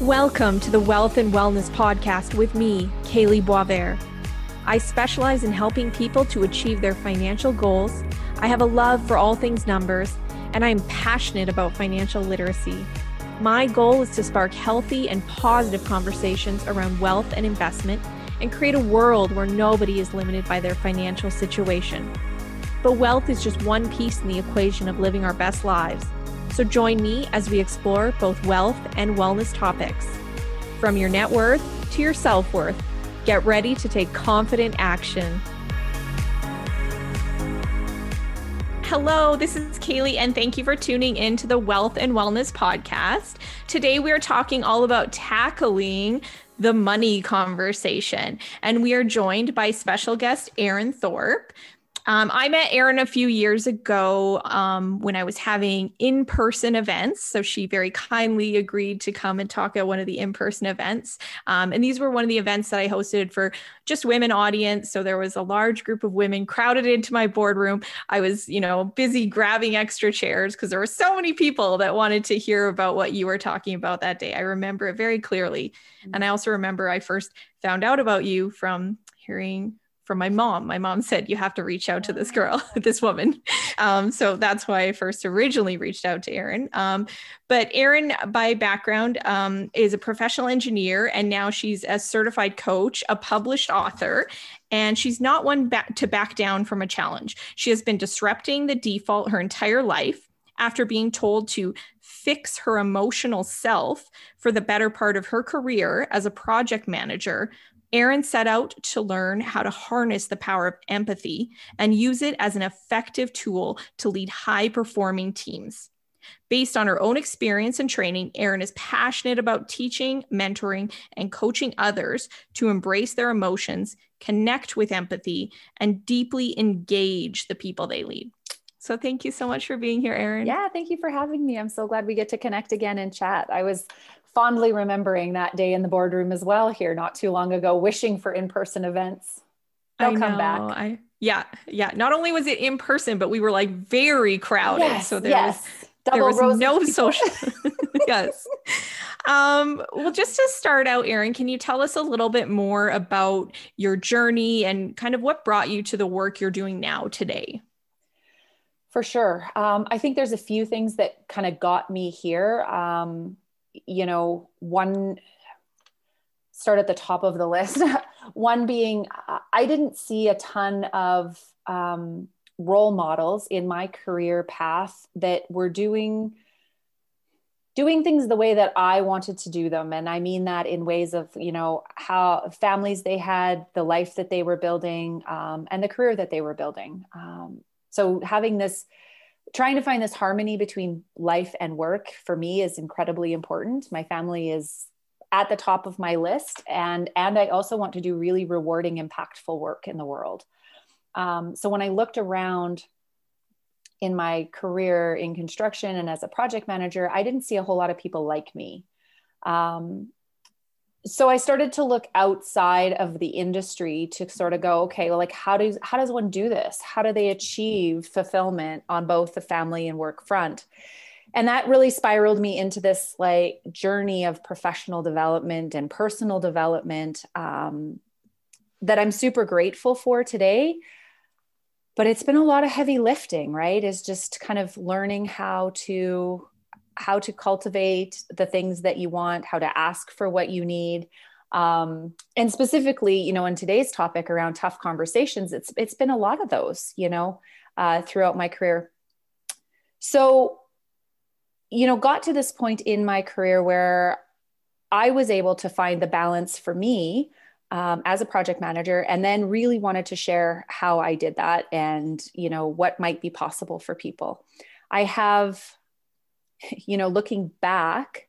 Welcome to the Wealth and Wellness Podcast with me, Kaylee Boisvert. I specialize in helping people to achieve their financial goals. I have a love for all things numbers, and I am passionate about financial literacy. My goal is to spark healthy and positive conversations around wealth and investment and create a world where nobody is limited by their financial situation. But wealth is just one piece in the equation of living our best lives. So join me as we explore both wealth and wellness topics. From your net worth to your self worth, get ready to take confident action. Hello, this is Kaylee, and thank you for tuning in to the Wealth and Wellness Podcast. Today, we are talking all about tackling the money conversation, and we are joined by special guest Erin Thorp. Um, I met Erin a few years ago um, when I was having in person events. So she very kindly agreed to come and talk at one of the in person events. Um, and these were one of the events that I hosted for just women audience. So there was a large group of women crowded into my boardroom. I was, you know, busy grabbing extra chairs because there were so many people that wanted to hear about what you were talking about that day. I remember it very clearly. And I also remember I first found out about you from hearing from my mom. My mom said, You have to reach out to this girl, this woman. Um, so that's why I first originally reached out to Erin. Um, but Erin, by background, um, is a professional engineer, and now she's a certified coach, a published author, and she's not one back to back down from a challenge. She has been disrupting the default her entire life after being told to fix her emotional self for the better part of her career as a project manager Erin set out to learn how to harness the power of empathy and use it as an effective tool to lead high performing teams. Based on her own experience and training, Erin is passionate about teaching, mentoring, and coaching others to embrace their emotions, connect with empathy, and deeply engage the people they lead. So, thank you so much for being here, Erin. Yeah, thank you for having me. I'm so glad we get to connect again and chat. I was fondly remembering that day in the boardroom as well here not too long ago, wishing for in-person events. They'll I come back. I, yeah, yeah. Not only was it in person, but we were like very crowded. Yes, so there yes. was there was no social. yes. Um, well, just to start out, Erin, can you tell us a little bit more about your journey and kind of what brought you to the work you're doing now today? For sure. Um, I think there's a few things that kind of got me here. Um, you know, one start at the top of the list. one being, I didn't see a ton of um, role models in my career path that were doing doing things the way that I wanted to do them. And I mean that in ways of, you know, how families they had, the life that they were building, um, and the career that they were building. Um, so having this trying to find this harmony between life and work for me is incredibly important. My family is at the top of my list and and I also want to do really rewarding impactful work in the world. Um, so when I looked around in my career in construction and as a project manager, I didn't see a whole lot of people like me. Um, so I started to look outside of the industry to sort of go, okay, well, like how does how does one do this? How do they achieve fulfillment on both the family and work front? And that really spiraled me into this like journey of professional development and personal development um, that I'm super grateful for today. But it's been a lot of heavy lifting, right? Is just kind of learning how to how to cultivate the things that you want, how to ask for what you need. Um, and specifically, you know, in today's topic around tough conversations, it's it's been a lot of those, you know, uh, throughout my career. So, you know, got to this point in my career where I was able to find the balance for me um, as a project manager, and then really wanted to share how I did that and you know what might be possible for people. I have you know, looking back,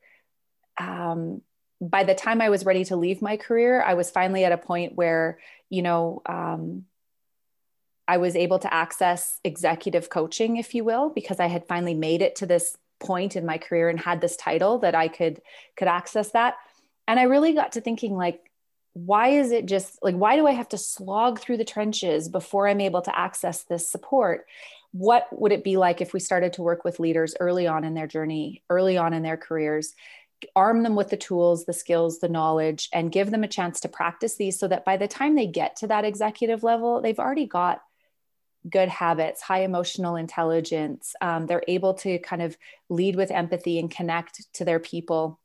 um, by the time I was ready to leave my career, I was finally at a point where, you know, um, I was able to access executive coaching, if you will, because I had finally made it to this point in my career and had this title that I could could access that. And I really got to thinking like why is it just like why do i have to slog through the trenches before i'm able to access this support what would it be like if we started to work with leaders early on in their journey early on in their careers arm them with the tools the skills the knowledge and give them a chance to practice these so that by the time they get to that executive level they've already got good habits high emotional intelligence. Um, they're able to kind of lead with empathy and connect to their people.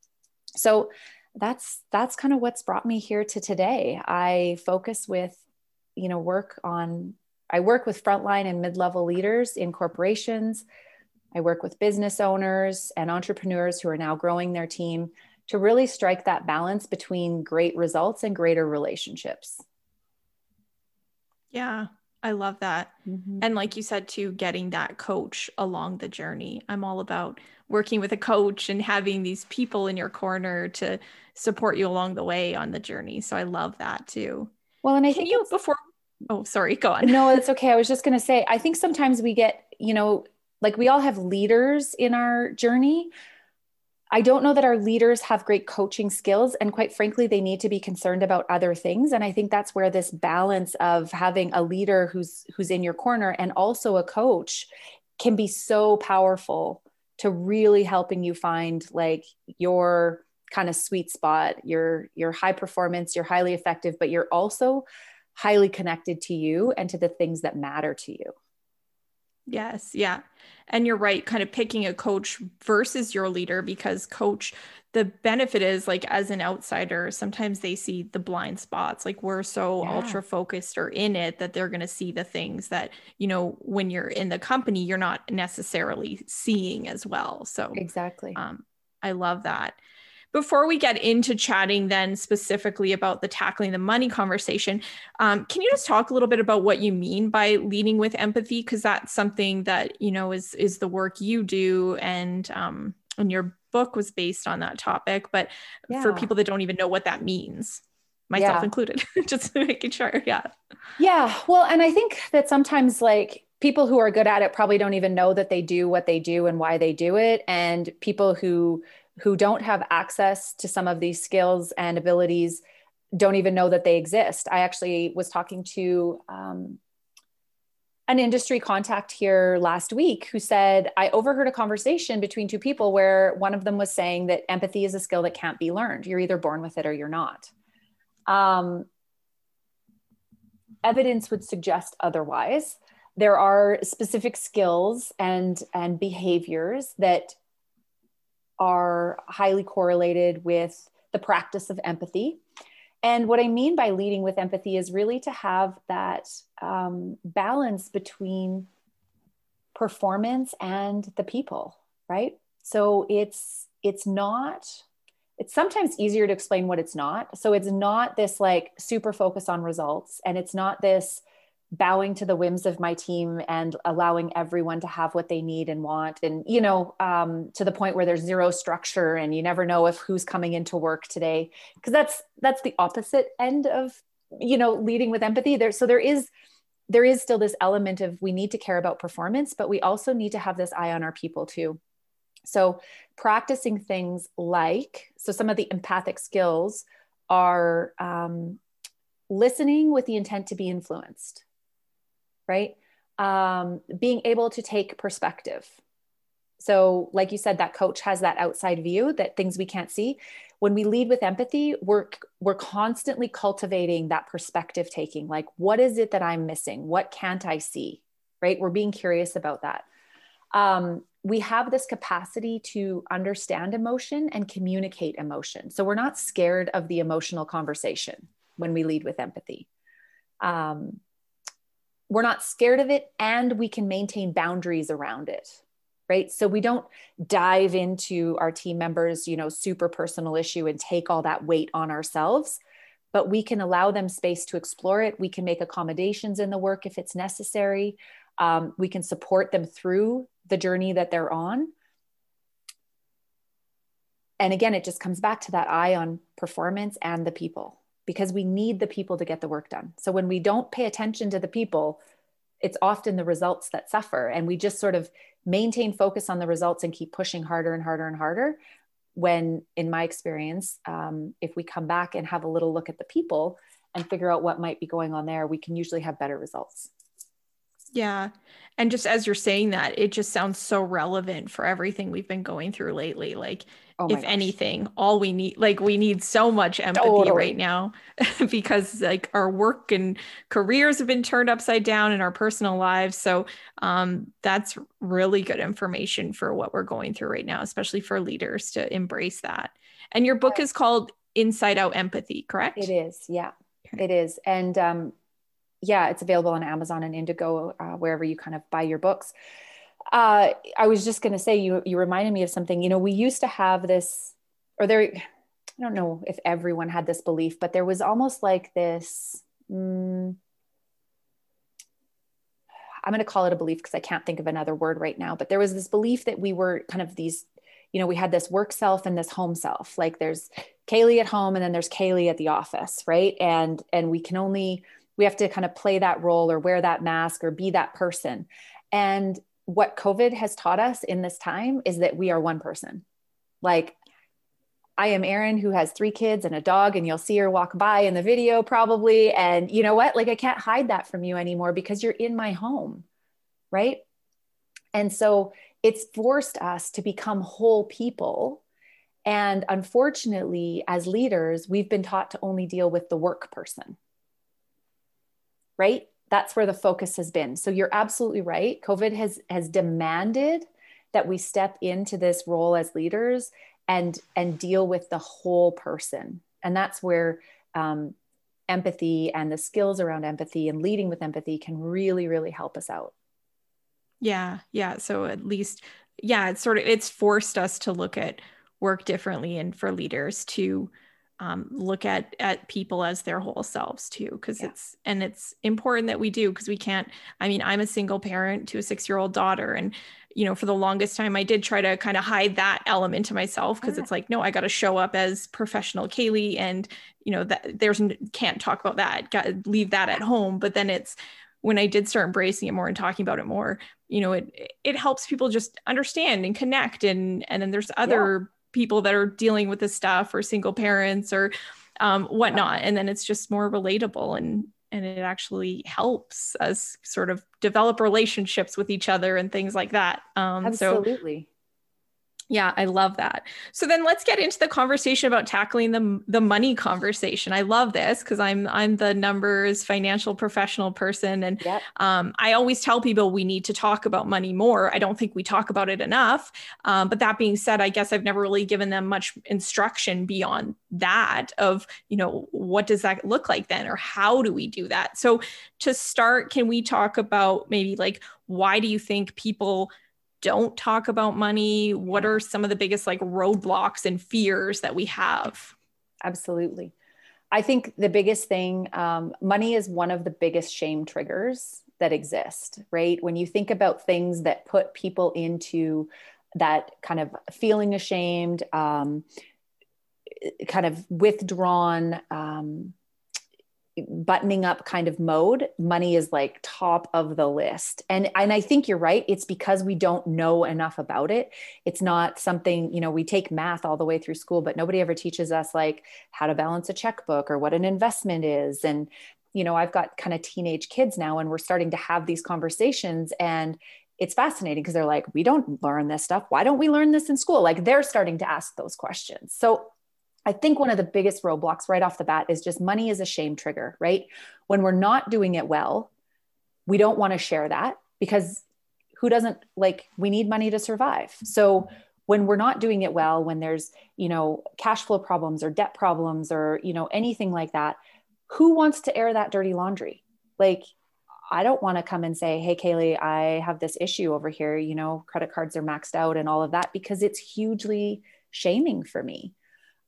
So that's that's kind of what's brought me here to today. I focus with you know work on i work with frontline and mid-level leaders in corporations i work with business owners and entrepreneurs who are now growing their team to really strike that balance between great results and greater relationships yeah I love that. Mm-hmm. And like you said, too, getting that coach along the journey. I'm all about working with a coach and having these people in your corner to support you along the way on the journey. So I love that too. Well, and I Can think you before Oh, sorry, go on. No, it's okay. I was just going to say I think sometimes we get, you know, like we all have leaders in our journey. I don't know that our leaders have great coaching skills. And quite frankly, they need to be concerned about other things. And I think that's where this balance of having a leader who's who's in your corner and also a coach can be so powerful to really helping you find like your kind of sweet spot your your high performance you're highly effective but you're also highly connected to you and to the things that matter to you. Yes. Yeah. And you're right kind of picking a coach versus your leader because coach the benefit is like as an outsider sometimes they see the blind spots like we're so yeah. ultra focused or in it that they're going to see the things that you know when you're in the company you're not necessarily seeing as well. So exactly. um, i love that before we get into chatting then specifically about the tackling the money conversation um, can you just talk a little bit about what you mean by leading with empathy because that's something that you know is is the work you do and um, and your book was based on that topic but yeah. for people that don't even know what that means myself yeah. included just making sure yeah yeah well and i think that sometimes like people who are good at it probably don't even know that they do what they do and why they do it and people who who don't have access to some of these skills and abilities don't even know that they exist. I actually was talking to um, an industry contact here last week who said, I overheard a conversation between two people where one of them was saying that empathy is a skill that can't be learned. You're either born with it or you're not. Um, evidence would suggest otherwise. There are specific skills and, and behaviors that are highly correlated with the practice of empathy. And what I mean by leading with empathy is really to have that um, balance between performance and the people, right? So it's it's not it's sometimes easier to explain what it's not. So it's not this like super focus on results and it's not this bowing to the whims of my team and allowing everyone to have what they need and want. And you know um, to the point where there's zero structure and you never know if who's coming into work today. Because that's that's the opposite end of you know leading with empathy. There so there is there is still this element of we need to care about performance but we also need to have this eye on our people too. So practicing things like so some of the empathic skills are um, listening with the intent to be influenced right? Um, being able to take perspective. So, like you said, that coach has that outside view that things we can't see. When we lead with empathy, we're we're constantly cultivating that perspective taking. Like, what is it that I'm missing? What can't I see? Right? We're being curious about that. Um, we have this capacity to understand emotion and communicate emotion. So we're not scared of the emotional conversation when we lead with empathy. Um, we're not scared of it and we can maintain boundaries around it right? So we don't dive into our team members you know super personal issue and take all that weight on ourselves but we can allow them space to explore it. We can make accommodations in the work if it's necessary. Um, we can support them through the journey that they're on. And again it just comes back to that eye on performance and the people because we need the people to get the work done. So when we don't pay attention to the people, it's often the results that suffer. And we just sort of maintain focus on the results and keep pushing harder and harder and harder. when in my experience um, if we come back and have a little look at the people and figure out what might be going on there we can usually have better results yeah. And just as you're saying that it just sounds so relevant for everything we've been going through lately. Like oh if gosh. anything all we need like we need so much empathy totally. right now because like our work and careers have been turned upside down in our personal lives. So um, that's really good information for what we're going through right now especially for leaders to embrace that. And your book is called inside out empathy correct? It is. Yeah. Okay. it is. And um, yeah it's available on amazon and indigo uh, wherever you kind of buy your books uh, I was just going to say, you you reminded me of something. You know, we used to have this, or there. I don't know if everyone had this belief, but there was almost like this. Mm, I'm going to call it a belief because I can't think of another word right now. But there was this belief that we were kind of these, you know, we had this work self and this home self. Like there's Kaylee at home and then there's Kaylee at the office, right? And and we can only we have to kind of play that role or wear that mask or be that person. And what COVID has taught us in this time is that we are one person. Like, I am Erin who has three kids and a dog, and you'll see her walk by in the video probably. And you know what? Like, I can't hide that from you anymore because you're in my home. Right. And so it's forced us to become whole people. And unfortunately, as leaders, we've been taught to only deal with the work person. Right? That's where the focus has been. So you're absolutely right. Covid has has demanded that we step into this role as leaders and and deal with the whole person. And that's where um, empathy and the skills around empathy and leading with empathy can really really help us out. Yeah yeah. So at least yeah it's sort of it's forced us to look at work differently and for leaders to um, look at at people as their whole selves too because yeah. it's and it's important that we do because we can't i mean i'm a single parent to a six year old daughter and you know for the longest time i did try to kind of hide that element to myself because yeah. it's like no i got to show up as professional kaylee and you know that there's can't talk about that got leave that at home but then it's when i did start embracing it more and talking about it more you know it it helps people just understand and connect and and then there's other people that are dealing with this stuff or single parents or um, whatnot. And then it's just more relatable and and it actually helps us sort of develop relationships with each other and things like that. Um, Absolutely. So yeah, I love that. So then let's get into the conversation about tackling the the money conversation. I love this because I'm I'm the numbers financial professional person, and yep. um, I always tell people we need to talk about money more. I don't think we talk about it enough. Um, but that being said, I guess I've never really given them much instruction beyond that of you know what does that look like then, or how do we do that. So to start, can we talk about maybe like why do you think people don't talk about money? What are some of the biggest like roadblocks and fears that we have? Absolutely. I think the biggest thing, um, money is one of the biggest shame triggers that exist, right? When you think about things that put people into that kind of feeling ashamed, um, kind of withdrawn, um, buttoning up kind of mode, money is like top of the list. And and I think you're right. It's because we don't know enough about it. It's not something, you know, we take math all the way through school, but nobody ever teaches us like how to balance a checkbook or what an investment is. And, you know, I've got kind of teenage kids now and we're starting to have these conversations and it's fascinating because they're like, we don't learn this stuff. Why don't we learn this in school? Like they're starting to ask those questions. So I think one of the biggest roadblocks right off the bat is just money is a shame trigger, right? When we're not doing it well, we don't want to share that because who doesn't like we need money to survive. So when we're not doing it well, when there's, you know, cash flow problems or debt problems or, you know, anything like that, who wants to air that dirty laundry? Like I don't want to come and say, "Hey Kaylee, I have this issue over here, you know, credit cards are maxed out and all of that" because it's hugely shaming for me.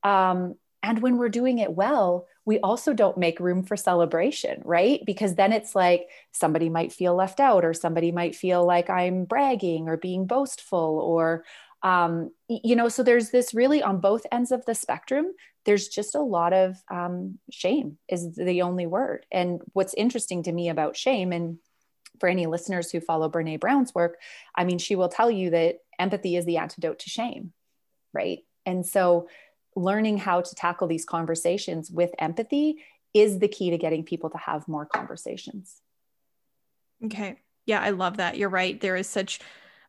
Um, and when we're doing it well, we also don't make room for celebration, right? Because then it's like somebody might feel left out, or somebody might feel like I'm bragging or being boastful, or, um, you know, so there's this really on both ends of the spectrum. There's just a lot of um, shame, is the only word. And what's interesting to me about shame, and for any listeners who follow Brene Brown's work, I mean, she will tell you that empathy is the antidote to shame, right? And so learning how to tackle these conversations with empathy is the key to getting people to have more conversations. Okay. Yeah, I love that. You're right. There is such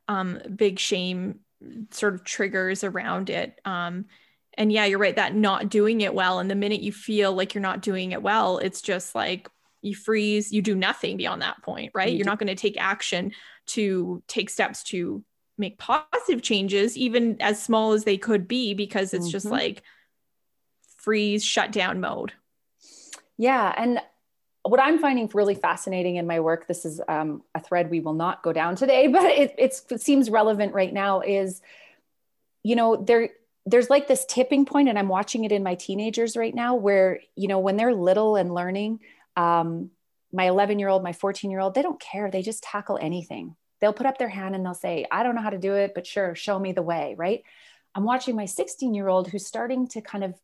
um, big shame sort of triggers around it. Um, and yeah, you're right. That not doing it well. And the minute you feel like you're not doing it well, it's just like you freeze, you do nothing beyond that point, right? You're not going to take action to take steps to make positive changes, even as small as they could be, because it's mm-hmm. just like freeze, shut down mode. Yeah. And what I'm finding really fascinating in my work, this is um, a thread we will not go down today, but it, it seems relevant right now, is, you know, there, there's like this tipping point, and I'm watching it in my teenagers right now, where, you know, when they're little and learning, um, my 11 year old, my 14 year old, they don't care. They just tackle anything. They'll put up their hand and they'll say, I don't know how to do it, but sure, show me the way, right? I'm watching my 16 year old who's starting to kind of,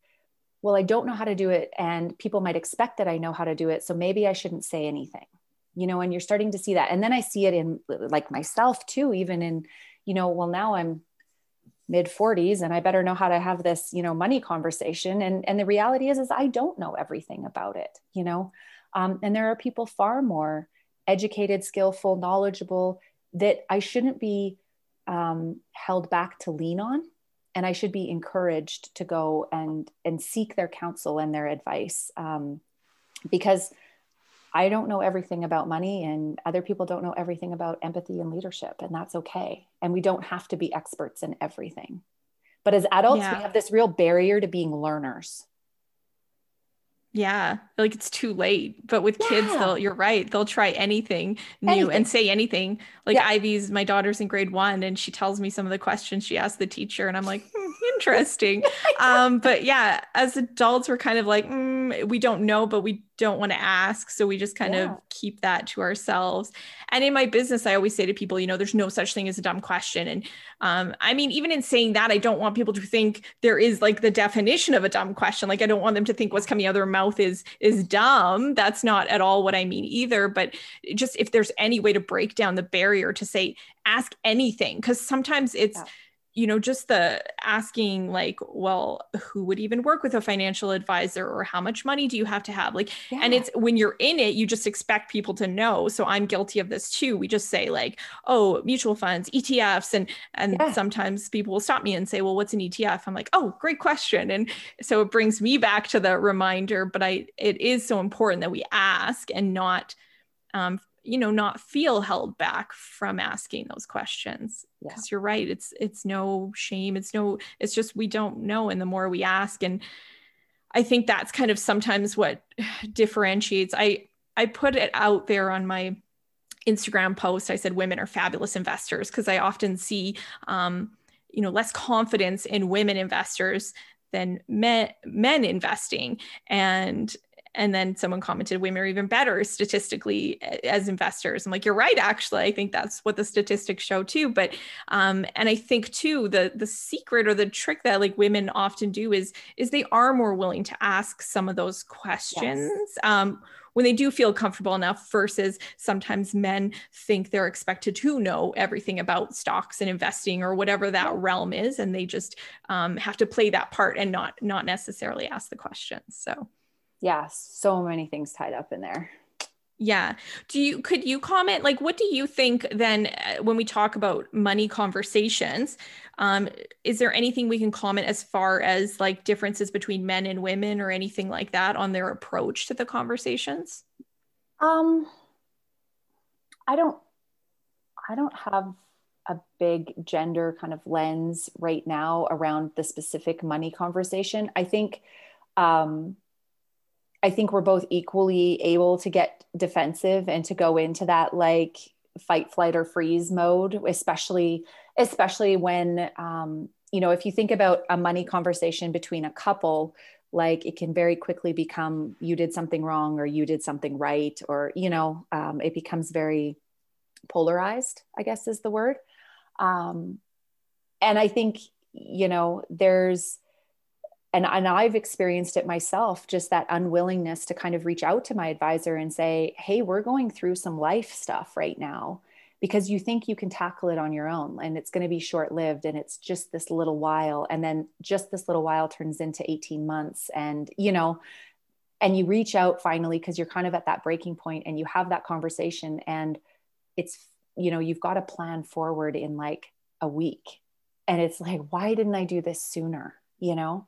well, I don't know how to do it. And people might expect that I know how to do it. So maybe I shouldn't say anything, you know, and you're starting to see that. And then I see it in like myself too, even in, you know, well, now I'm mid 40s and I better know how to have this, you know, money conversation. And, and the reality is, is I don't know everything about it, you know? Um, and there are people far more educated, skillful, knowledgeable that I shouldn't be um, held back to lean on. And I should be encouraged to go and, and seek their counsel and their advice. Um, because I don't know everything about money, and other people don't know everything about empathy and leadership, and that's okay. And we don't have to be experts in everything. But as adults, yeah. we have this real barrier to being learners. Yeah, like it's too late. But with yeah. kids, they'll you're right. They'll try anything new anything. and say anything. Like yeah. Ivy's my daughter's in grade one and she tells me some of the questions she asked the teacher, and I'm like, hmm, interesting. um, but yeah, as adults, we're kind of like, mm, we don't know, but we don't want to ask. So we just kind yeah. of keep that to ourselves. And in my business, I always say to people, you know, there's no such thing as a dumb question. And um, I mean, even in saying that, I don't want people to think there is like the definition of a dumb question. Like I don't want them to think what's coming out of their mouth is is dumb. That's not at all what I mean either. But just if there's any way to break down the barrier to say, ask anything, because sometimes it's yeah you know just the asking like well who would even work with a financial advisor or how much money do you have to have? Like yeah. and it's when you're in it you just expect people to know. So i'm guilty of this too. We just say like oh mutual funds etfs and and yeah. sometimes people will stop me and say well what's an etf i'm like oh great question. And so it brings me back to the reminder but i it is so important that we ask and not um, you know not feel held back from asking those questions. Because yeah. you're right it's it's no shame it's no it's just we don't know and the more we ask and i think that's kind of sometimes what differentiates. I i put it out there on my instagram post i said women are fabulous investors because i often see um, you know less confidence in women investors than men men investing. And and then someone commented women are even better statistically as investors. I'm like you're right actually. I think that's what the statistics show too. But um and i think too the the secret or the trick that like women often do is is they are more willing to ask some of those questions yes. um when they do feel comfortable enough versus sometimes men think they're expected to know everything about stocks and investing or whatever that realm is and they just um, have to play that part and not not necessarily ask the questions. So yeah, so many things tied up in there. Yeah. Do you could you comment like what do you think then uh, when we talk about money conversations? Um, is there anything we can comment as far as like differences between men and women or anything like that on their approach to the conversations? Um I don't I don't have a big gender kind of lens right now around the specific money conversation. I think um I think we're both equally able to get defensive and to go into that like fight, flight, or freeze mode, especially especially when um, you know if you think about a money conversation between a couple like it can very quickly become you did something wrong or you did something right or you know um, it becomes very polarized i guess is the word. Um, and i think you know there's and, and I've experienced it myself, just that unwillingness to kind of reach out to my advisor and say, hey, we're going through some life stuff right now because you think you can tackle it on your own and it's going to be short lived and it's just this little while and then just this little while turns into 18 months and you know and you reach out finally because you're kind of at that breaking point and you have that conversation and it's you know you've got a plan forward in like a week and it's like why didn't i do this sooner? You know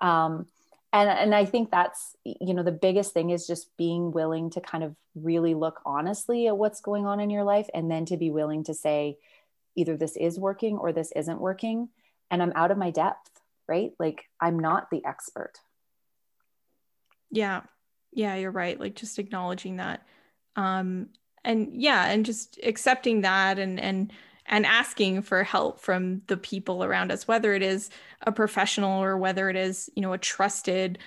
um and and i think that's you know the biggest thing is just being willing to kind of really look honestly at what's going on in your life and then to be willing to say either this is working or this isn't working and i'm out of my depth right? Like i'm not the expert. Yeah. Yeah you're right. Like just acknowledging that. Um and yeah and just accepting that and and and asking for help from the people around us whether it is a professional or whether it is you know a trusted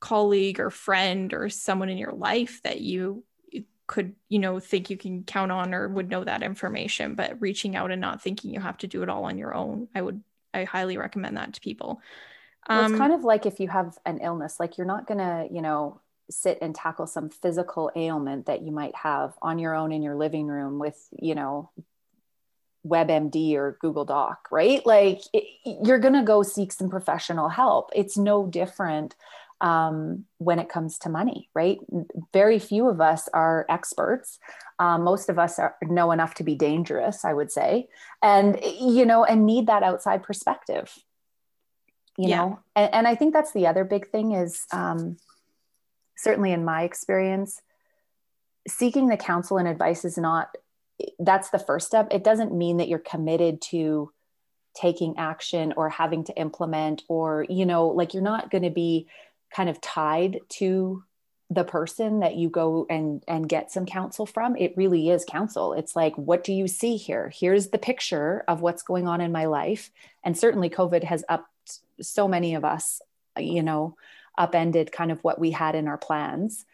colleague or friend or someone in your life that you could you know think you can count on or would know that information but reaching out and not thinking you have to do it all on your own. I would i highly recommend that to people. Well, it's um, kind of like if you have an illness like you're not going to you know sit and tackle some physical ailment that you might have on your own in your living room with you know WebMD or Google Doc, right? Like it, you're going to go seek some professional help. It's no different um, when it comes to money, right? Very few of us are experts. Um, most of us are, know enough to be dangerous, I would say, and you know, and need that outside perspective. You yeah. know, and, and, I think that's the other big thing is um, certainly in my experience, seeking the counsel and advice is not that's the first step. It doesn't mean that you're committed to taking action or having to implement or you know like you're not going to be kind of tied to the person that you go and and get some counsel from. It really is counsel. It's like what do you see here? Here's the picture of what's going on in my life. And certainly covid has upped so many of us you know upended kind of what we had in our plans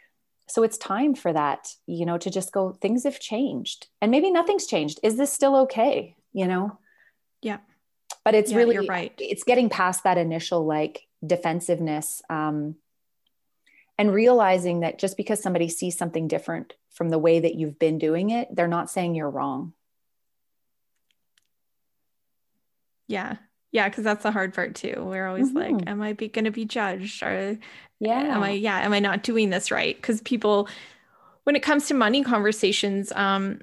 so it's time for that you know to just go things have changed and maybe nothing's changed. Is this still okay? You know? Yeah. But it's yeah, really you're right. it's getting past that initial like defensiveness um, and realizing that just because somebody sees something different from the way that you've been doing it they're not saying you're wrong. Yeah yeah because that's the hard part too. We're always mm-hmm. like am i be, gonna be judged? Or yeah am i yeah. am i not doing this right? Because people when it comes to money conversations um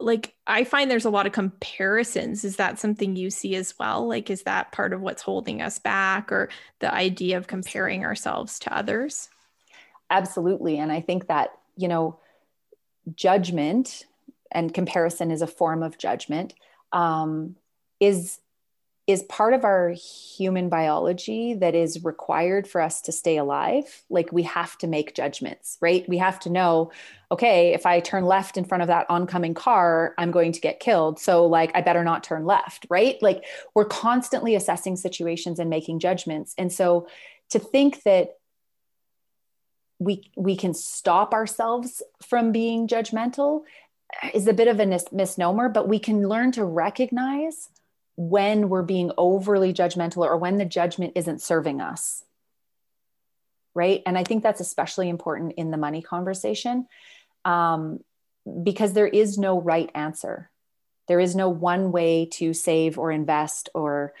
like i find there's a lot of comparisons. Is that something you see as well? Like is that part of what's holding us back or the idea of comparing ourselves to others? Absolutely and i think that you know judgment and comparison is a form of judgment um, is is part of our human biology that is required for us to stay alive. Like we have to make judgments, right? We have to know, okay, if I turn left in front of that oncoming car, I'm going to get killed. So, like, I better not turn left, right? Like, we're constantly assessing situations and making judgments. And so, to think that we we can stop ourselves from being judgmental is a bit of a mis- misnomer, but we can learn to recognize when we're being overly judgmental or when the judgment isn't serving us. Right. And I think that's especially important in the money conversation um, because there is no right answer. There is no one way to save or invest or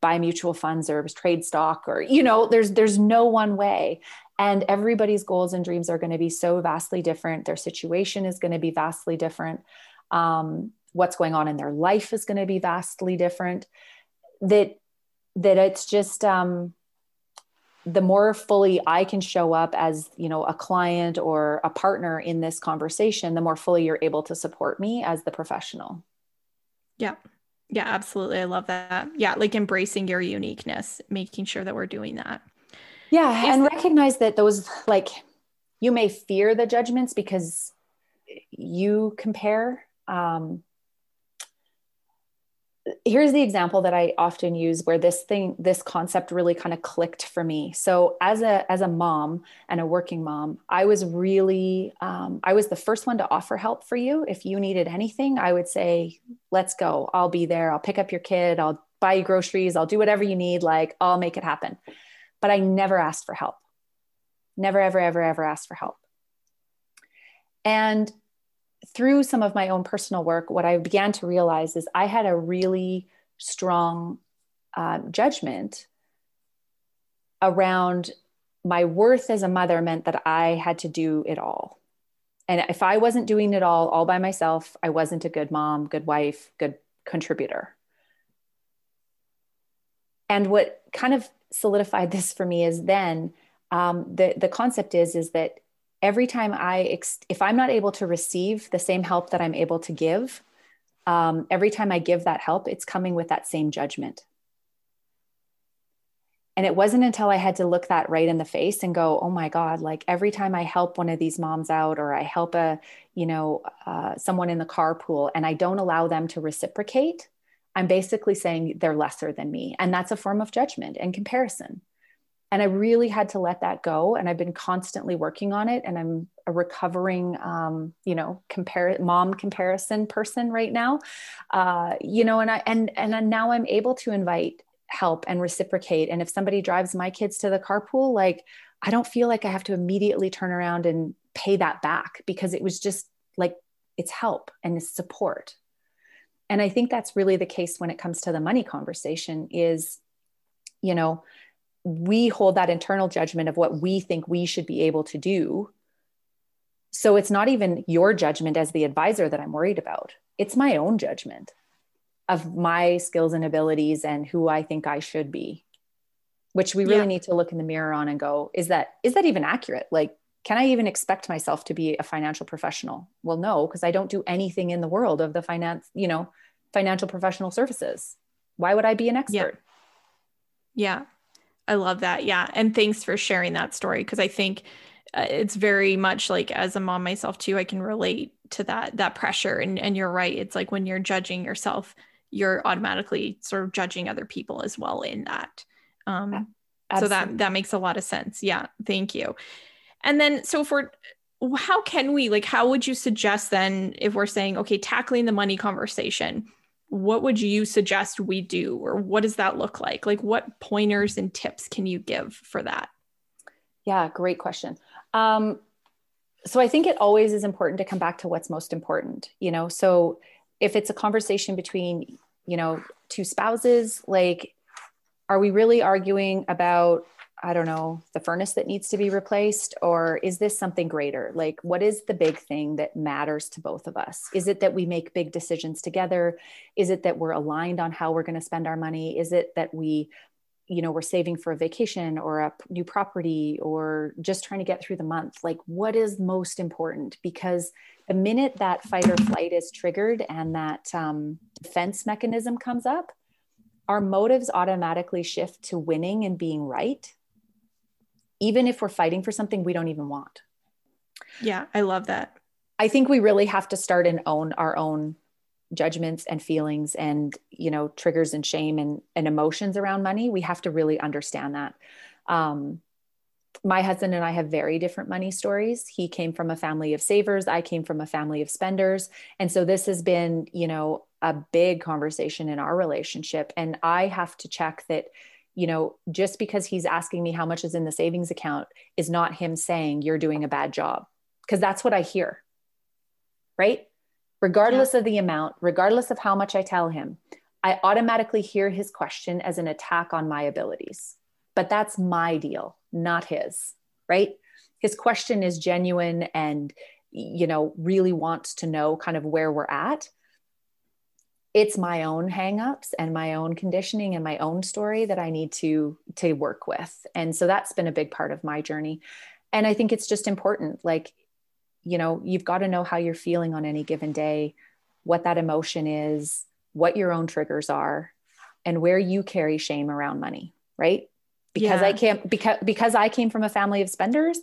buy mutual funds or trade stock or you know there's there's no one way and everybody's goals and dreams are going to be so vastly different their situation is going to be vastly different um, what's going on in their life is going to be vastly different that that it's just um, the more fully i can show up as you know a client or a partner in this conversation the more fully you're able to support me as the professional. Yeah. Yeah absolutely. I love that. Yeah like embracing your uniqueness making sure that we're doing that. Yeah Is and recognize that those like you may fear the judgments because you compare um, here's the example that I often use where this thing, this concept really kind of clicked for me. So as a as a mom and a working mom, I was really um, I was the first one to offer help for you. If you needed anything, I would say, "Let's go. I'll be there. I'll pick up your kid. I'll buy you groceries. I'll do whatever you need. Like I'll make it happen." But I never asked for help. Never, ever, ever, ever asked for help. And through some of my own personal work, what I began to realize is I had a really strong uh, judgment around my worth as a mother meant that I had to do it all. And if I wasn't doing it all all by myself, I wasn't a good mom, good wife, good contributor. And what kind of solidified this for me is then um, the the concept is is that every time I ex- if I'm not able to receive the same help that I'm able to give, um, every time I give that help, it's coming with that same judgment. And it wasn't until I had to look that right in the face and go, oh my God, like every time I help one of these moms out or I help a, you know, uh, someone in the carpool and I don't allow them to reciprocate, I'm basically saying they're lesser than me. And that's a form of judgment and comparison. And I really had to let that go. And I've been constantly working on it. And I'm a recovering, um, you know, compare mom comparison person right now. Uh, you know, and I, and, and now I'm able to invite help and reciprocate. And if somebody drives my kids to the carpool, like I don't feel like I have to immediately turn around and pay that back because it was just like it's help and it's support. And I think that's really the case when it comes to the money conversation is, you know, we hold that internal judgment of what we think we should be able to do. So it's not even your judgment as the advisor that I'm worried about. It's my own judgment of my skills and abilities and who I think I should be, which we really yeah. need to look in the mirror on and go, is that is that even accurate? Like, can I even expect myself to be a financial professional? Well, no, because I don't do anything in the world of the finance, you know, financial professional services. Why would I be an expert? Yeah. yeah. I love that. Yeah. And thanks for sharing that story because I think uh, it's very much like as a mom myself too, I can relate to that that pressure and and you're right. It's like when you're judging yourself you're automatically sort of judging other people as well in that. Um, so that that makes a lot of sense. Yeah, thank you. And then, so for how can we like, how would you suggest then if we're saying okay, tackling the money conversation? What would you suggest we do, or what does that look like? Like, what pointers and tips can you give for that? Yeah, great question. Um, so I think it always is important to come back to what's most important. You know, so if it's a conversation between you know two spouses like are we really arguing about i don't know the furnace that needs to be replaced or is this something greater? Like what is the big thing that matters to both of us? Is it that we make big decisions together? Is it that we're aligned on how we're going to spend our money? Is it that we you know we're saving for a vacation or a new property or just trying to get through the month? Like what is most important? Because the minute that fight or flight is triggered and that um, defense mechanism comes up our motives automatically shift to winning and being right even if we're fighting for something we don't even want. Yeah i love that. I think we really have to start and own our own judgments and feelings and you know triggers and shame and, and emotions around money. We have to really understand that. Um, my husband and i have very different money stories. He came from a family of savers. I came from a family of spenders. And so this has been you know a big conversation in our relationship. And i have to check that you know just because he's asking me how much is in the savings account is not him saying you're doing a bad job because that's what i hear right regardless yeah. of the amount, regardless of how much I tell him, I automatically hear his question as an attack on my abilities. But that's my deal, not his, right? His question is genuine and, you know, really wants to know kind of where we're at. It's my own hangups and my own conditioning and my own story that I need to to work with. And so that's been a big part of my journey. And I think it's just important. Like you know, you've got to know how you're feeling on any given day, what that emotion is, what your own triggers are, and where you carry shame around money, right? Because yeah. I can't because because I came from a family of spenders,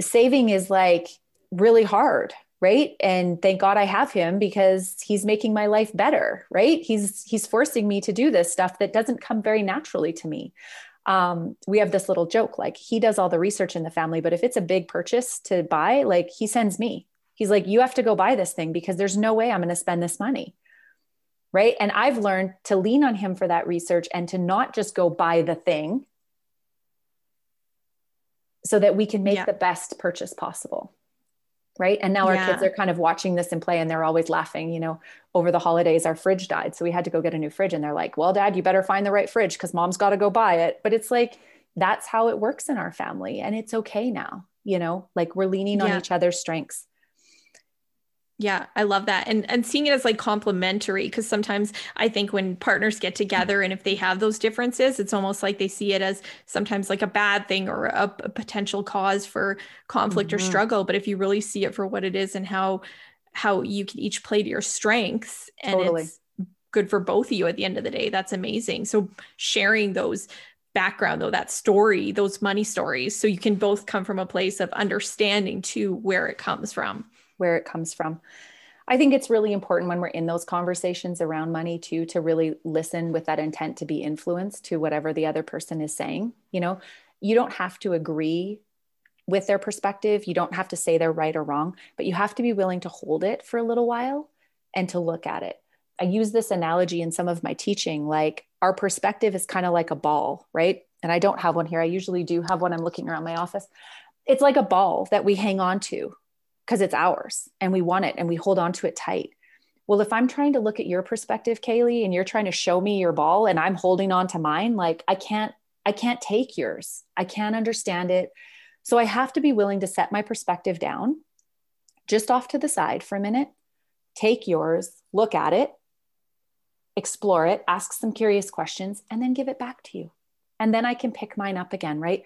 saving is like really hard, right? And thank God I have him because he's making my life better, right? He's he's forcing me to do this stuff that doesn't come very naturally to me um, we have this little joke like he does all the research in the family, but if it's a big purchase to buy, like he sends me. He's like, you have to go buy this thing because there's no way I'm going to spend this money. Right. And I've learned to lean on him for that research and to not just go buy the thing so that we can make yeah. the best purchase possible. Right? And now our kids are kind of watching this and play and they're always laughing you know over the holidays our fridge died. So we had to go get a new fridge and they're like well dad you better find the right fridge because mom's got to go buy it. But it's like that's how it works in our family and it's okay now you know? Like we're leaning on each other's strengths Yeah, I love that. And and seeing it as like complementary because sometimes I think when partners get together and if they have those differences, it's almost like they see it as sometimes like a bad thing or a, a potential cause for conflict or Mhm. struggle, but if you really see it for what it is and how how you can each play to your strengths and Totally. it's good for both of you at the end of the day, that's amazing. So sharing those background though that story those money stories so you can both come from a place of understanding to where it comes from where it comes from. I think it's really important when we're in those conversations around money too to really listen with that intent to be influenced to whatever the other person is saying. You know, you don't have to agree with their perspective, you don't have to say they're right or wrong, but you have to be willing to hold it for a little while and to look at it. I use this analogy in some of my teaching like our perspective is kind of like a ball, right? And I don't have one here. I usually do have one. I'm looking around my office. It's like a ball that we hang on to because it's ours and we want it and we hold on to it tight. Well, if I'm trying to look at your perspective, Kaylee, and you're trying to show me your ball and I'm holding on to mine, like I can't, I can't take yours. I can't understand it. So I have to be willing to set my perspective down just off to the side for a minute, take yours, look at it, explore it, ask some curious questions, and then give it back to you. And then I can pick mine up again, right?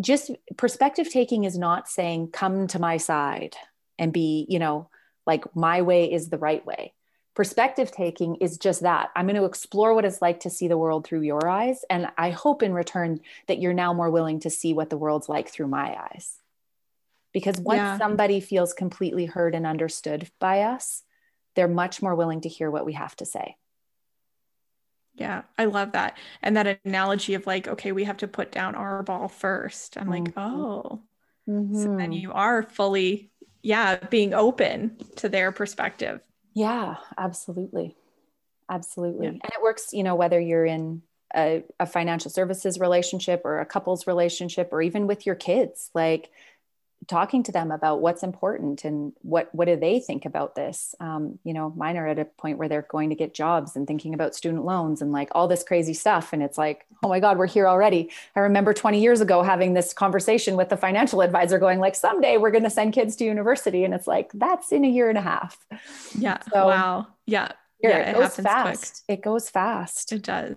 Just perspective taking is not saying, come to my side and be, you know, like my way is the right way. Perspective taking is just that. I'm going to explore what it's like to see the world through your eyes. And I hope in return that you're now more willing to see what the world's like through my eyes. Because once Yeah. somebody feels completely heard and understood by us, they're much more willing to hear what we have to say. Yeah, I love that. And that analogy of like, okay, we have to put down our ball first. I'm like, Mhm. oh, so then Mhm. you are fully, yeah, being open to their perspective. Yeah, absolutely. Absolutely. Yeah. And it works, you know, whether you're in a, a financial services relationship or a couples relationship or even with your kids, like talking to them about what's important and what what do they think about this um, you know mine are at a point where they're going to get jobs and thinking about student loans and like all this crazy stuff and it's like oh my god we're here already i remember 20 years ago having this conversation with the financial advisor going like someday we're going to send kids to university and it's like that's in a year and a half Yeah. So- wow. Yeah. Yeah, it it goes happens quick. fast it goes fast It does.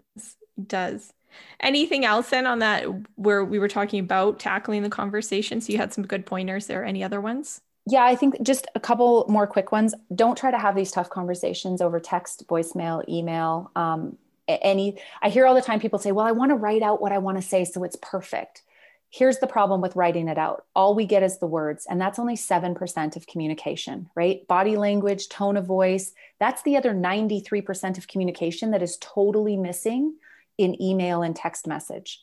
It does. Anything else then on that where we were talking about tackling the conversation? So you had some good pointers there. Any other ones? yeah i think just a couple more quick ones don't try to have these tough conversations over text voicemail email um, any i hear all the time people say well i want to write out what i want to say so it's perfect here's the problem with writing it out all we get is the words and that's only 7% of communication right body language tone of voice that's the other 93% of communication that is totally missing in email and text message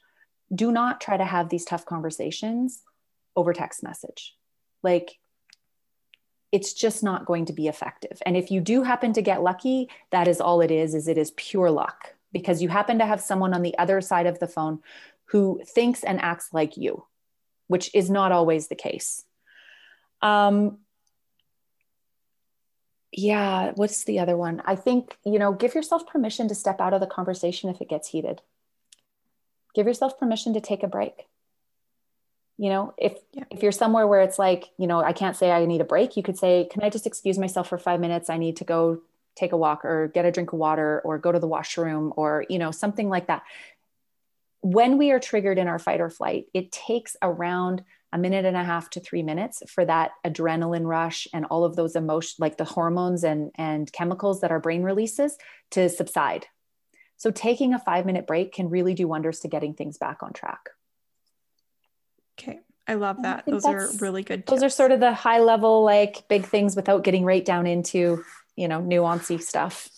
do not try to have these tough conversations over text message like it's just not going to be effective. And if you do happen to get lucky, that is all it is is it is pure luck because you happen to have someone on the other side of the phone who thinks and acts like you, which is not always the case. Um yeah, what's the other one? I think, you know, give yourself permission to step out of the conversation if it gets heated. Give yourself permission to take a break you know if Yeah. if you're somewhere where it's like you know i can't say i need a break you could say can i just excuse myself for five minutes i need to go take a walk or get a drink of water or go to the washroom or you know something like that when we are triggered in our fight or flight it takes around a minute and a half to three minutes for that adrenaline rush and all of those emotions like the hormones and and chemicals that our brain releases to subside so taking a five minute break can really do wonders to getting things back on track Okay. I love that. think Those are really good. those are sort of the high level like big things without getting right down into you know nuancy stuff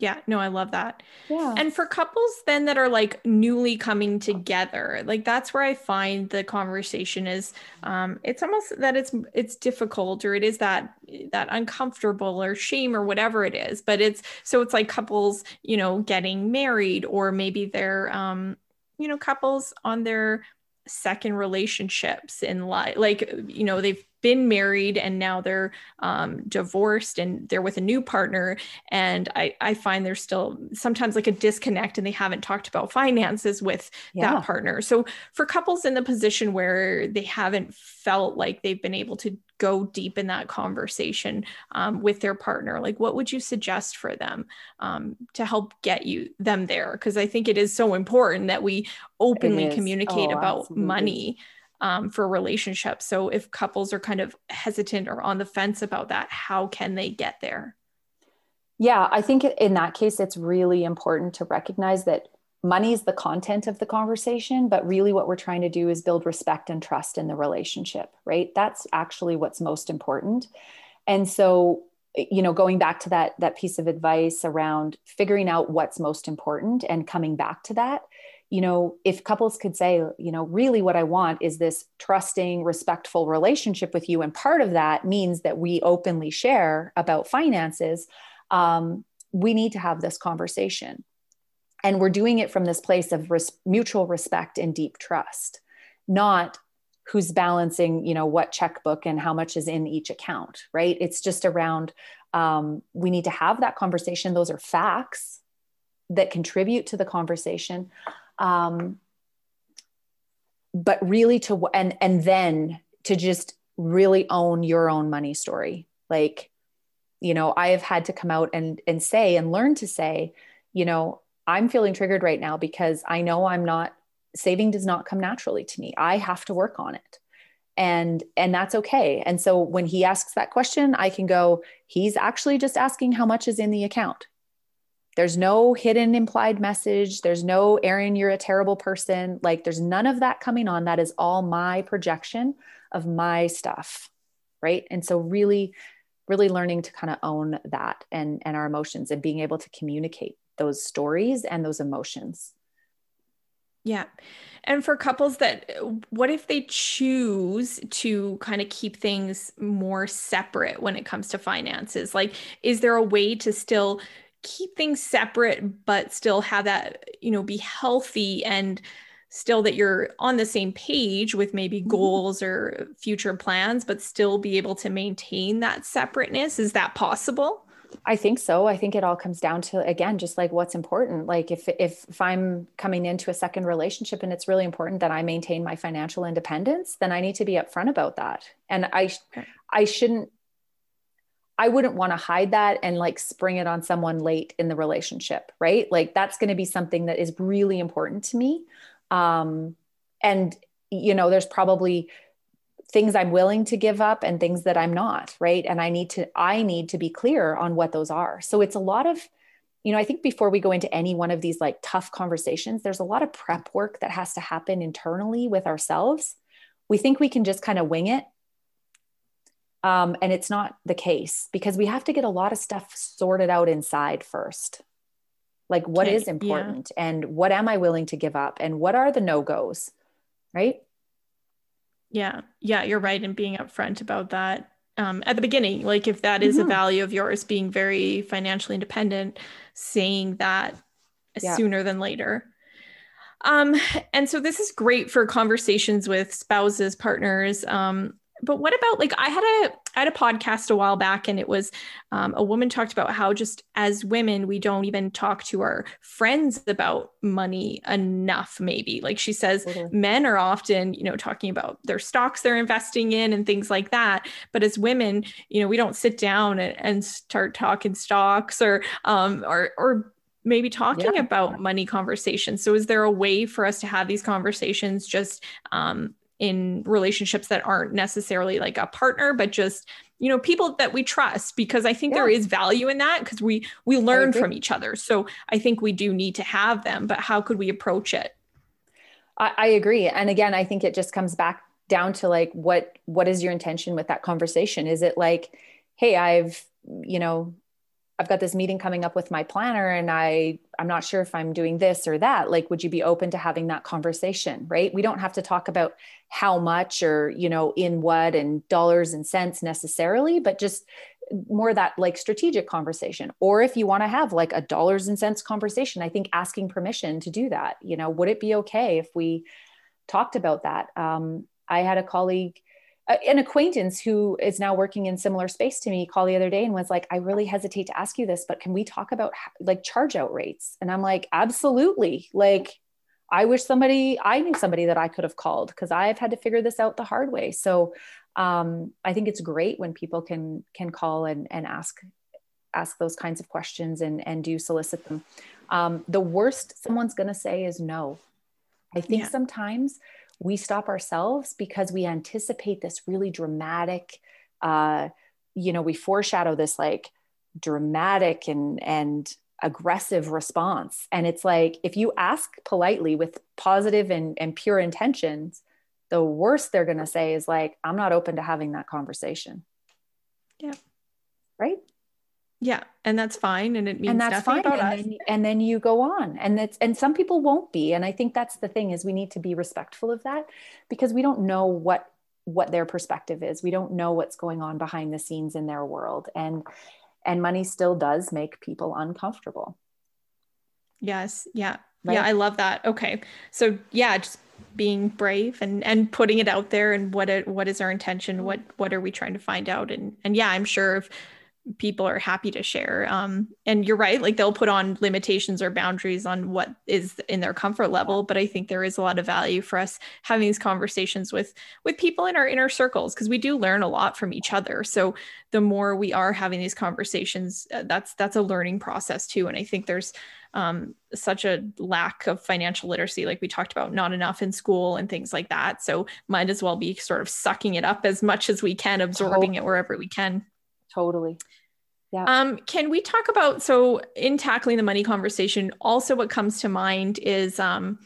Yeah, no, I love that. yeah And for couples then that are like newly coming together, like that's where I find the conversation is um it's almost that it's it's difficult or it is that that uncomfortable or shame or whatever it is. But it's so it's like couples, you know, getting married or maybe they're um you know couples on their second relationships in life like you know they've been married and now they're um, divorced and they're with a new partner and I, I find there's still sometimes like a disconnect and they haven't talked about finances with yeah. that partner so for couples in the position where they haven't felt like they've been able to go deep in that conversation um, with their partner like what would you suggest for them um, to help get you them there because i think it is so important that we openly communicate oh, about absolutely. money um, for relationships. So if couples are kind of hesitant or on the fence about that, how can they get there? Yeah, I think in that case, it's really important to recognize that money is the content of the conversation, but really what we're trying to do is build respect and trust in the relationship, right? That's actually what's most important. And so, you know, going back to that that piece of advice around figuring out what's most important and coming back to that, you know, if couples could say, you know, really what I want is this trusting, respectful relationship with you. And part of that means that we openly share about finances. Um, we need to have this conversation. And we're doing it from this place of res- mutual respect and deep trust, not who's balancing, you know, what checkbook and how much is in each account, right? It's just around um, we need to have that conversation. Those are facts that contribute to the conversation um, but really to and and then to just really own your own money story like you know i have had to come out and and say and learn to say you know i'm feeling triggered right now because i know i'm not saving does not come naturally to me i have to work on it and and that's okay and so when he asks that question i can go he's actually just asking how much is in the account there's no hidden implied message. There's no Erin, you're a terrible person. Like there's none of that coming on. That is all my projection of my stuff. Right. And so really, really learning to kind of own that and, and our emotions and being able to communicate those stories and those emotions. Yeah. And for couples that, what if they choose to kind of keep things more separate when it comes to finances? Like, is there a way to still keep things separate but still have that you know be healthy and still that you're on the same page with maybe mm-hmm. goals or future plans but still be able to maintain that separateness is that possible I think so. I think it all comes down to again just like what's important. Like if if if I'm coming into a second relationship and it's really important that I maintain my financial independence, then I need to be upfront about that. And I I shouldn't I wouldn't want to hide that and like spring it on someone late in the relationship, right? Like that's going to be something that is really important to me. Um, and, you know, there's probably things I'm willing to give up and things that I'm not, right? And I need to, I need to be clear on what those are. So it's a lot of, you know, I think before we go into any one of these like tough conversations, there's a lot of prep work that has to happen internally with ourselves. We think we can just kind of wing it um, and it's not the case because we have to get a lot of stuff sorted out inside first. Like, what okay, is important yeah. and what am I willing to give up and what are the no goes, right? Yeah. Yeah. You're right. in being upfront about that um, at the beginning, like if that is mm-hmm. a value of yours, being very financially independent, saying that yeah. sooner than later. Um, and so this is great for conversations with spouses, partners. Um, but what about like I had a I had a podcast a while back and it was um, a woman talked about how just as women we don't even talk to our friends about money enough maybe like she says mm-hmm. men are often you know talking about their stocks they're investing in and things like that but as women you know we don't sit down and, and start talking stocks or um or or maybe talking yeah. about money conversations so is there a way for us to have these conversations just um in relationships that aren't necessarily like a partner but just you know people that we trust because i think yeah. there is value in that because we we learn from each other. So i think we do need to have them but how could we approach it? I, I agree. And again i think it just comes back down to like what what is your intention with that conversation? Is it like hey i've you know I've got this meeting coming up with my planner and I I'm not sure if I'm doing this or that. Like would you be open to having that conversation right? We don't have to talk about how much or you know in what and dollars and cents necessarily but just more that like strategic conversation. Or if you want to have like a dollars and cents conversation I think asking permission to do that you know would it be okay if we talked about that. Um, I had a colleague, an acquaintance who is now working in similar space to me call the other day and was like, I really hesitate to ask you this, but can we talk about like charge out rates? And I'm like, absolutely. Like, I wish somebody, I knew somebody that I could have called because I've had to figure this out the hard way. So um, I think it's great when people can can call and, and ask ask those kinds of questions and, and do solicit them. Um, the worst someone's going to say is no. I think yeah. sometimes we stop ourselves because we anticipate this really dramatic, uh, you know, we foreshadow this like dramatic and, and aggressive response. And it's like, if you ask politely with positive and, and pure intentions, the worst they're going to say is like, I'm not open to having that conversation. Yeah. Yeah, and that's fine, and it means and that's fine. and, then, and then you go on, and that's and some people won't be, and I think that's the thing is we need to be respectful of that because we don't know what what their perspective is. We don't know what's going on behind the scenes in their world, and and money still does make people uncomfortable. Yes, yeah, right? yeah, I love that. Okay, so yeah, just being brave and and putting it out there and what it what is our intention what what are we trying to find out and and yeah i'm sure if people are happy to share. Um, and you're right, like they'll put on limitations or boundaries on what is in their comfort level. But I think there is a lot of value for us having these conversations with with people in our inner circles because we do learn a lot from each other. So the more we are having these conversations, uh, that's that's a learning process too. And I think there's um, such a lack of financial literacy, like we talked about, not enough in school and things like that. So might as well be sort of sucking it up as much as we can, absorbing it wherever we can. Totally. Yeah. Um, can we talk about so in tackling the money conversation? Also, what comes to mind is um,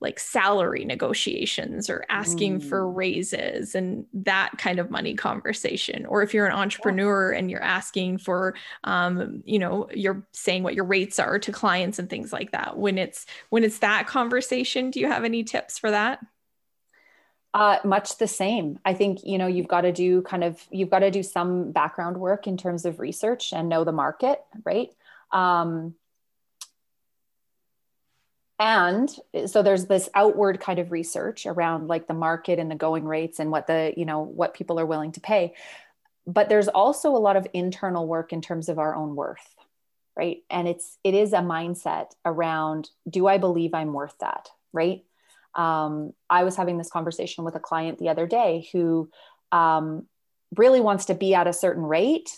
like salary negotiations or asking mm. for raises and that kind of money conversation. Or if you're an entrepreneur yeah. and you're asking for, um, you know, you're saying what your rates are to clients and things like that. When it's when it's that conversation, do you have any tips for that? Uh, much the same. I think you know you've got to do kind of you've got to do some background work in terms of research and know the market, right? Um, and so there's this outward kind of research around like the market and the going rates and what the you know what people are willing to pay, but there's also a lot of internal work in terms of our own worth, right? And it's it is a mindset around do I believe I'm worth that, right? Um, I was having this conversation with a client the other day who um, really wants to be at a certain rate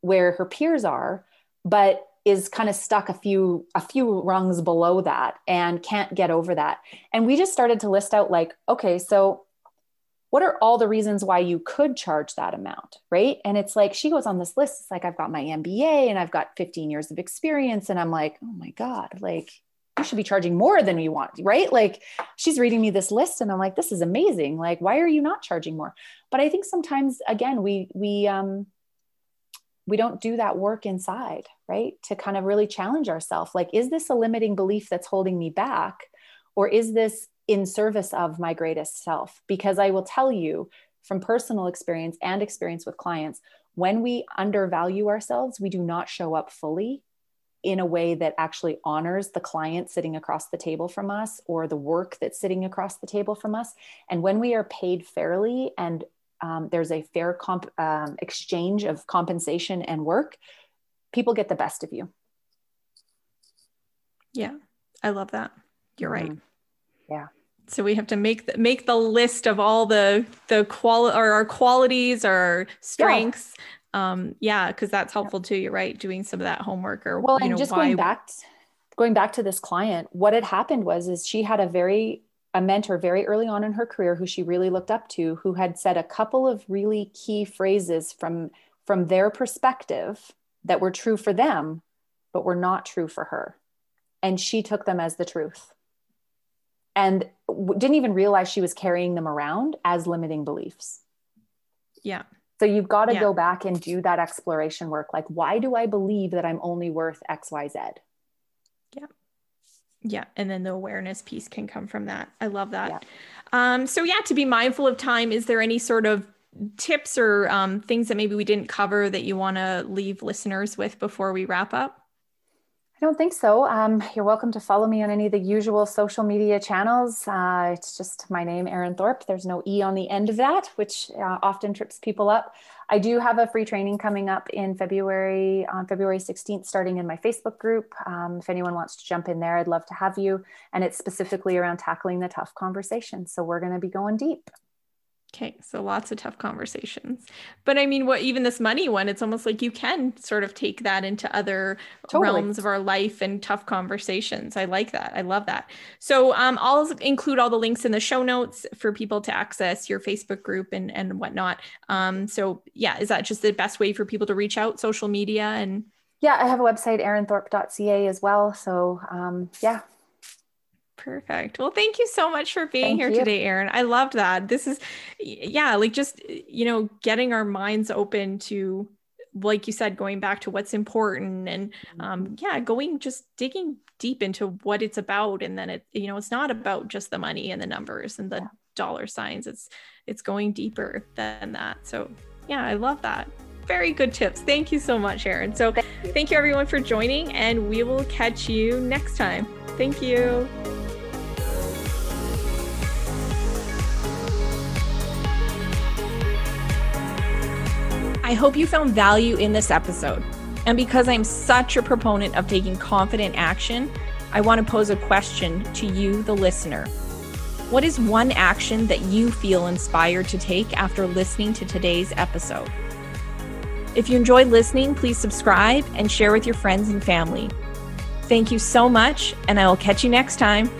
where her peers are, but is kind of stuck a few a few rungs below that and can't get over that. And we just started to list out like, okay, so what are all the reasons why you could charge that amount right and it's like she goes on this list it's like i've got my mba and i've got 15 years of experience and i'm like oh my god like you should be charging more than you want, right? Like she's reading me this list and I'm like, this is amazing. Like, why are you not charging more? But I think sometimes again, we we um we don't do that work inside, right? To kind of really challenge ourselves. Like, is this a limiting belief that's holding me back? Or is this in service of my greatest self? Because I will tell you from personal experience and experience with clients, when we undervalue ourselves, we do not show up fully in a way that actually honors the client sitting across the table from us or the work that's sitting across the table from us. And when we are paid fairly and um, there's a fair comp, um, exchange of compensation and work, people get the best of you. Yeah, I love that. You're right. Mm-hmm. Yeah. So we have to make the, make the list of all the the qual or our qualities, our strengths, yeah um yeah because that's helpful too you're right doing some of that homework or well and know, just why... going back going back to this client what had happened was is she had a very a mentor very early on in her career who she really looked up to who had said a couple of really key phrases from from their perspective that were true for them but were not true for her. And she took them as the truth. And didn't even realize she was carrying them around as limiting beliefs. Yeah so you've got to yeah. go back and do that exploration work. Like, why do I believe that I'm only worth X, Y, Z? Yeah. Yeah. And then the awareness piece can come from that. I love that. Yeah. Um, so, yeah, to be mindful of time, is there any sort of tips or um, things that maybe we didn't cover that you want to leave listeners with before we wrap up? I don't think so. Um, you're welcome to follow me on any of the usual social media channels. Uh, it's just my name, Erin Thorp. There's no E on the end of that, which uh, often trips people up. I do have a free training coming up in February, on February 16th, starting in my Facebook group. Um, if anyone wants to jump in there, I'd love to have you. And it's specifically around tackling the tough conversation. So we're going to be going deep. Okay, so lots of tough conversations. But I mean, what even this money one, it's almost like you can sort of take that into other totally. realms of our life and tough conversations. I like that. I love that. So um, I'll include all the links in the show notes for people to access your Facebook group and and whatnot. Um, so yeah, is that just the best way for people to reach out? Social media and yeah, I have a website, erinthorp.ca as well. So um, yeah, Perfect. Well, thank you so much for being thank here you. today, Erin. I loved that. This is, yeah, like just, you know, getting our minds open to, like you said, going back to what's important and, um, mm-hmm. yeah, going just digging deep into what it's about. And then it, you know, it's not about just the money and the numbers and the yeah. dollar signs. It's, it's going deeper than that. So, yeah, I love that very good tips. Thank you so much, Erin. So, thank you. thank you everyone for joining, and we will catch you next time. Thank you. I hope you found value in this episode. And because I'm such a proponent of taking confident action, I want to pose a question to you, the listener. What is one action that you feel inspired to take after listening to today's episode? If you enjoyed listening, please subscribe and share with your friends and family. Thank you so much, and I will catch you next time.